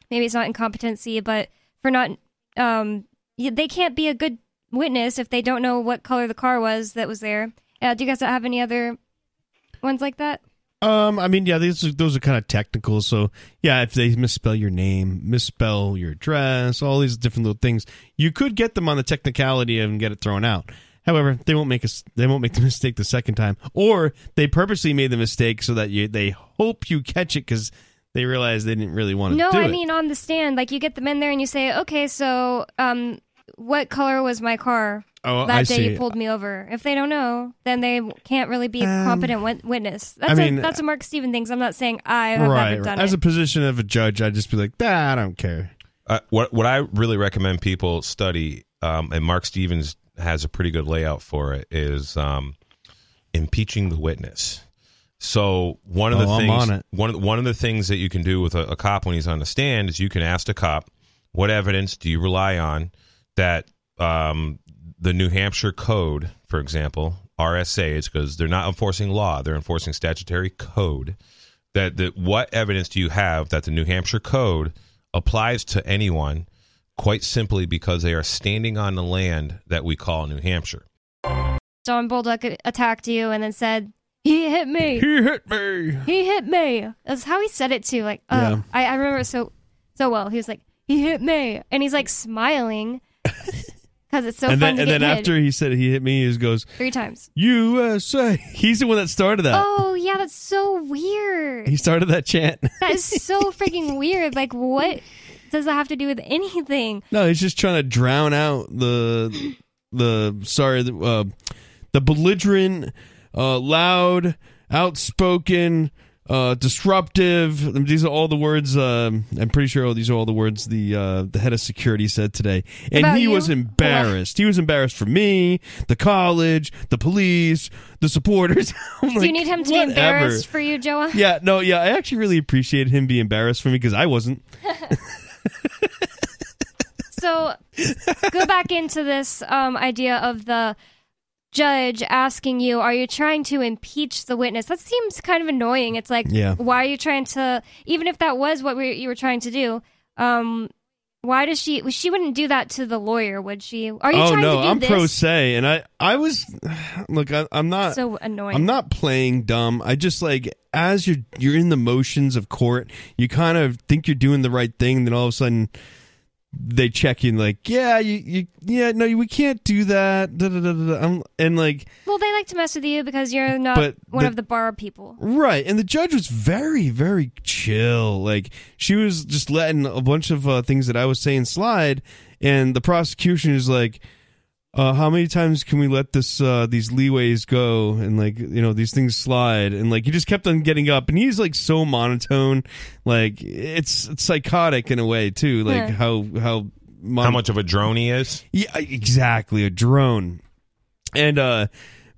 maybe it's not incompetency, but for not um, they can't be a good witness if they don't know what color the car was that was there. Uh, do you guys have any other ones like that? Um, I mean, yeah, these are, those are kind of technical. So, yeah, if they misspell your name, misspell your address, all these different little things, you could get them on the technicality and get it thrown out. However, they won't make us. They won't make the mistake the second time, or they purposely made the mistake so that you they hope you catch it because they realize they didn't really want to No, I it. mean on the stand, like you get them in there and you say, "Okay, so um, what color was my car Oh, that I day see. you pulled me over?" If they don't know, then they can't really be a Um, competent wit- witness. That's I mean, a, that's a Marc Steven things. I'm not saying I have right, never right. done As it. a position of a judge, I'd just be like, nah, I don't care. Uh, what what I really recommend people study, um, and Marc Stevens has a pretty good layout for it, is um, impeaching the witness. So one of the Oh, I'm things on one of, one of the things that you can do with a, a cop when he's on the stand is you can ask the cop, what evidence do you rely on that um, the New Hampshire Code, for example, RSA, RSA's, because they're not enforcing law, they're enforcing statutory code. That that what evidence do you have that the New Hampshire Code applies to anyone? Quite simply because they are standing on the land that we call New Hampshire. John Bolduc attacked you and then said, "He hit me. He hit me. He hit me." That's how he said it too. Like, uh, Yeah. I, I remember it so so well. He was like, "He hit me," and he's like smiling because it's so and fun then, and then hit after he said he hit me, he just goes three times. USA. He's the one that started that. Oh yeah, that's so weird. He started that chant. That is so freaking weird. Like, what does that have to do with anything? No, he's just trying to drown out the the sorry the, uh, the belligerent, uh, loud, outspoken, uh, disruptive. These are all the words. Um, I'm pretty sure these are all the words the uh, the head of security said today, and About he you? was embarrassed. He was embarrassed for me, the college, the police, the supporters. I'm do you need him to be embarrassed for you, Joa? Yeah, no, yeah. I actually really appreciated him being embarrassed for me because I wasn't. So go back into this um, idea of the judge asking you, "Are you trying to impeach the witness?" That seems kind of annoying. It's like, Yeah. why are you trying to? Even if that was what we, you were trying to do, um, why does she? She wouldn't do that to the lawyer, would she? Are you oh trying no, to do I'm this? pro se, and I I was look. I, I'm not. so annoying. I'm not playing dumb. I just like as you're you're in the motions of court, you kind of think you're doing the right thing, then all of a sudden they check in like, yeah, you, you yeah, no, we can't do that. Da, da, da, da, da. I'm, and like, Well, they like to mess with you because you're not one the- of the bar people. Right, and the judge was very, very chill. Like she was just letting a bunch of uh, things that I was saying slide, and the prosecution is like, uh, "How many times can we let this uh, these leeways go and like you know these things slide?" And like he just kept on getting up, and he's like so monotone, like it's, it's psychotic in a way too. Like Yeah. how how mon- How much of a drone he is? yeah, exactly. A drone. And uh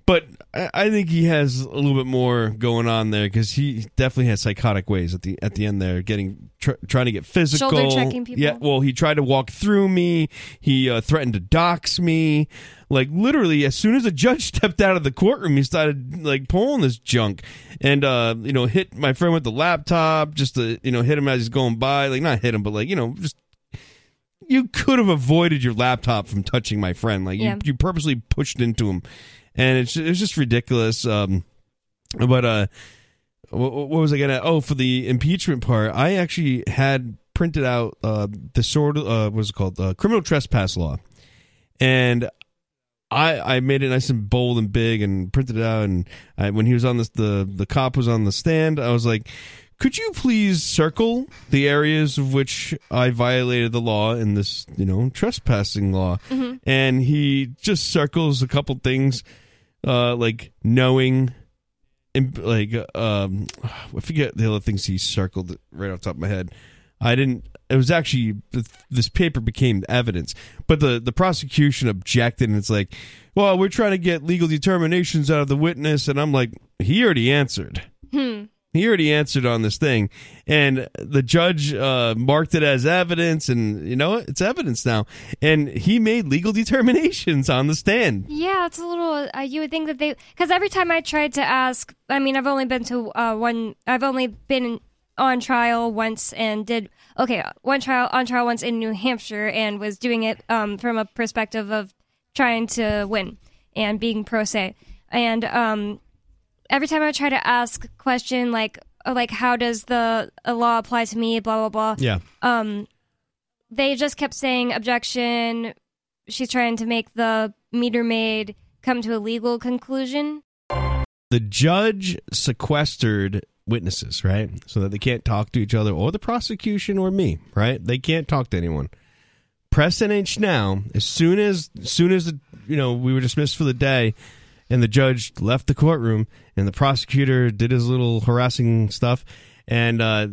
but I I think he has a little bit more going on there because he definitely has psychotic ways at the at the end there, getting tr- trying to get physical, Shoulder checking people. Yeah, well, he tried to walk through me. He uh, threatened to dox me. Like literally, as soon as the judge stepped out of the courtroom, he started like pulling this junk, and uh, you know, hit my friend with the laptop, just to you know, hit him as he's going by. Like not hit him, but like you know, just you could have avoided your laptop from touching my friend. Like Yeah. you, you purposely pushed into him, and it's it's just ridiculous. Um, but uh, what, what was I gonna? Oh, for the impeachment part, I actually had printed out uh the sort of uh what's it called uh, criminal trespass law, and. I, I made it nice and bold and big and printed it out and I, when he was on this the the cop was on the stand I was like could you please circle the areas of which I violated the law in this, you know, trespassing law? Mhm. And he just circles a couple things, uh, like knowing, and like, um, I forget the other things he circled right off top of my head. I didn't. It was actually this paper became evidence, but the the prosecution objected, and it's like, well, we're trying to get legal determinations out of the witness, and I'm like, he already answered. Hmm. He already answered on this thing, and the judge uh, marked it as evidence, and you know? It's evidence now. And he made legal determinations on the stand. Yeah, it's a little. Uh, you would think that they, because every time I tried to ask, I mean, I've only been to uh, one. I've only been on trial once and did okay one trial on trial once in New Hampshire and was doing it um, from a perspective of trying to win and being pro se. And um, every time I try to ask a question like uh, like how does the law apply to me, blah blah blah. Yeah. Um, they just kept saying objection. She's trying to make the meter maid come to a legal conclusion. The judge sequestered witnesses, right? So that they can't talk to each other or the prosecution or me, right? They can't talk to anyone. Press NH now, as soon as as soon as the, you know we were dismissed for the day and the judge left the courtroom and the prosecutor did his little harassing stuff and uh,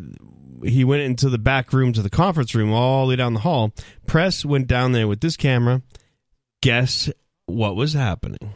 he went into the back room to the conference room all the way down the hall. Press went down there with this camera. Guess what was happening?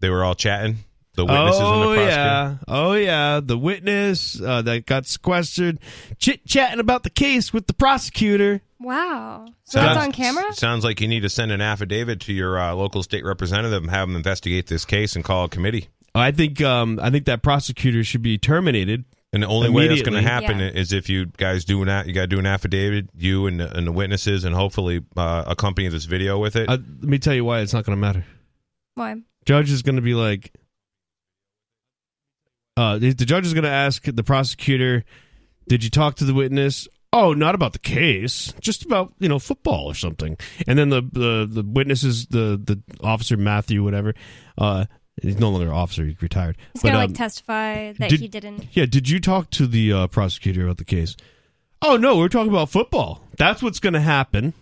They were all chatting. The witnesses oh, and the prosecutor. yeah. Oh, yeah. The witness uh, that got sequestered, chit chatting about the case with the prosecutor. Wow. So that's on camera? Sounds like you need to send an affidavit to your uh, local state representative and have them investigate this case and call a committee. I think um, I think that prosecutor should be terminated. And the only way that's going to happen Yeah. is if you guys do an you got to do an affidavit, you and the, and the witnesses, and hopefully uh, accompany this video with it. Uh, let me tell you why it's not going to matter. Why? Judge is going to be like, uh, the the judge is going to ask the prosecutor, "Did you talk to the witness?" Oh, not about the case, just about you know football or something. And then the the the witnesses, the the officer Matthew, whatever, uh, he's no longer an officer; he's retired. He's gonna um, like testify that did- he didn't. Yeah, did you talk to the uh, prosecutor about the case? Oh no, we're talking about football. That's what's going to happen,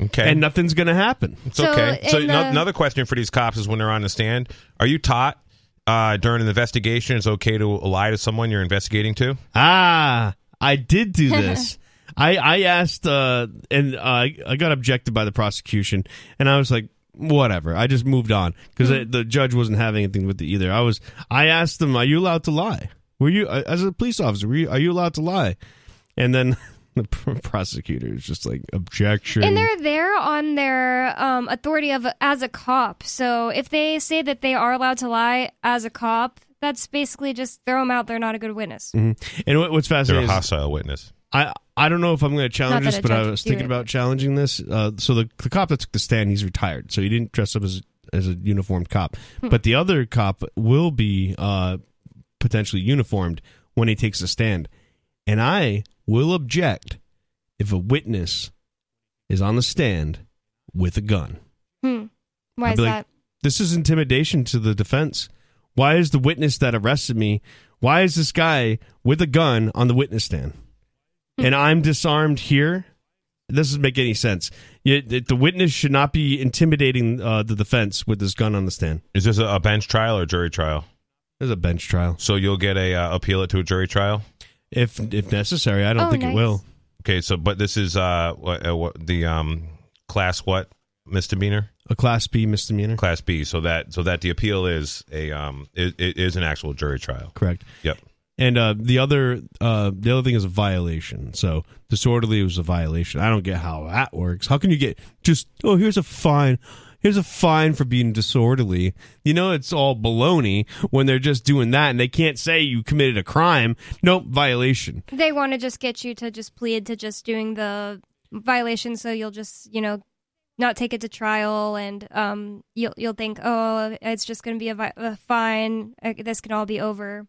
okay, and nothing's going to happen. it's So, okay. So in no- the- another question for these cops is when they're on the stand: Are you taught uh, during an investigation it's okay to lie to someone you're investigating to? Ah, I did do this. I I asked, uh, and uh, I got objected by the prosecution, and I was like, whatever. I just moved on because the judge wasn't having anything with it either. I was. I asked them, "Are you allowed to lie? Were you uh, as a police officer? Were you, are you allowed to lie?" And then the pr- prosecutor is just like, "Objection." And they're there on their um, authority of as a cop. So if they say that they are allowed to lie as a cop, that's basically just throw them out. They're not a good witness. Mhm. And what, what's They're fascinating a is hostile witness. I I don't know if I'm going to challenge this, but I was thinking it. about challenging this. Uh, so the the cop that took the stand, he's retired, so he didn't dress up as as a uniformed cop. Hmm. But the other cop will be uh, potentially uniformed when he takes a stand, and I will object if a witness is on the stand with a gun. Hmm. Why is like, that? This is intimidation to the defense. Why is the witness that arrested me? Why is this guy with a gun on the witness stand? And I'm disarmed here. This doesn't make any sense. You, the the witness should not be intimidating uh, the defense with this gun on the stand. Is this a, a bench trial or jury trial? There's a bench trial. So you'll get a uh, appeal it to a jury trial. If if necessary, I don't Oh, think nice. it will. Okay, so but this is uh what, uh, what the um class what misdemeanor A class B misdemeanor. class B so that so that the appeal is a um it, it is an actual jury trial. Correct. Yep. And uh, the other uh, the other thing is a violation. So disorderly was a violation. I don't get how that works. How can you get just oh here's a fine, here's a fine for being disorderly? You know it's all baloney when they're just doing that and they can't say you committed a crime. Nope, violation. They want to just get you to just plead to just doing the violation, so you'll just you know not take it to trial, and um you'll you'll think oh it's just going to be a, vi- a fine. Uh, This can all be over.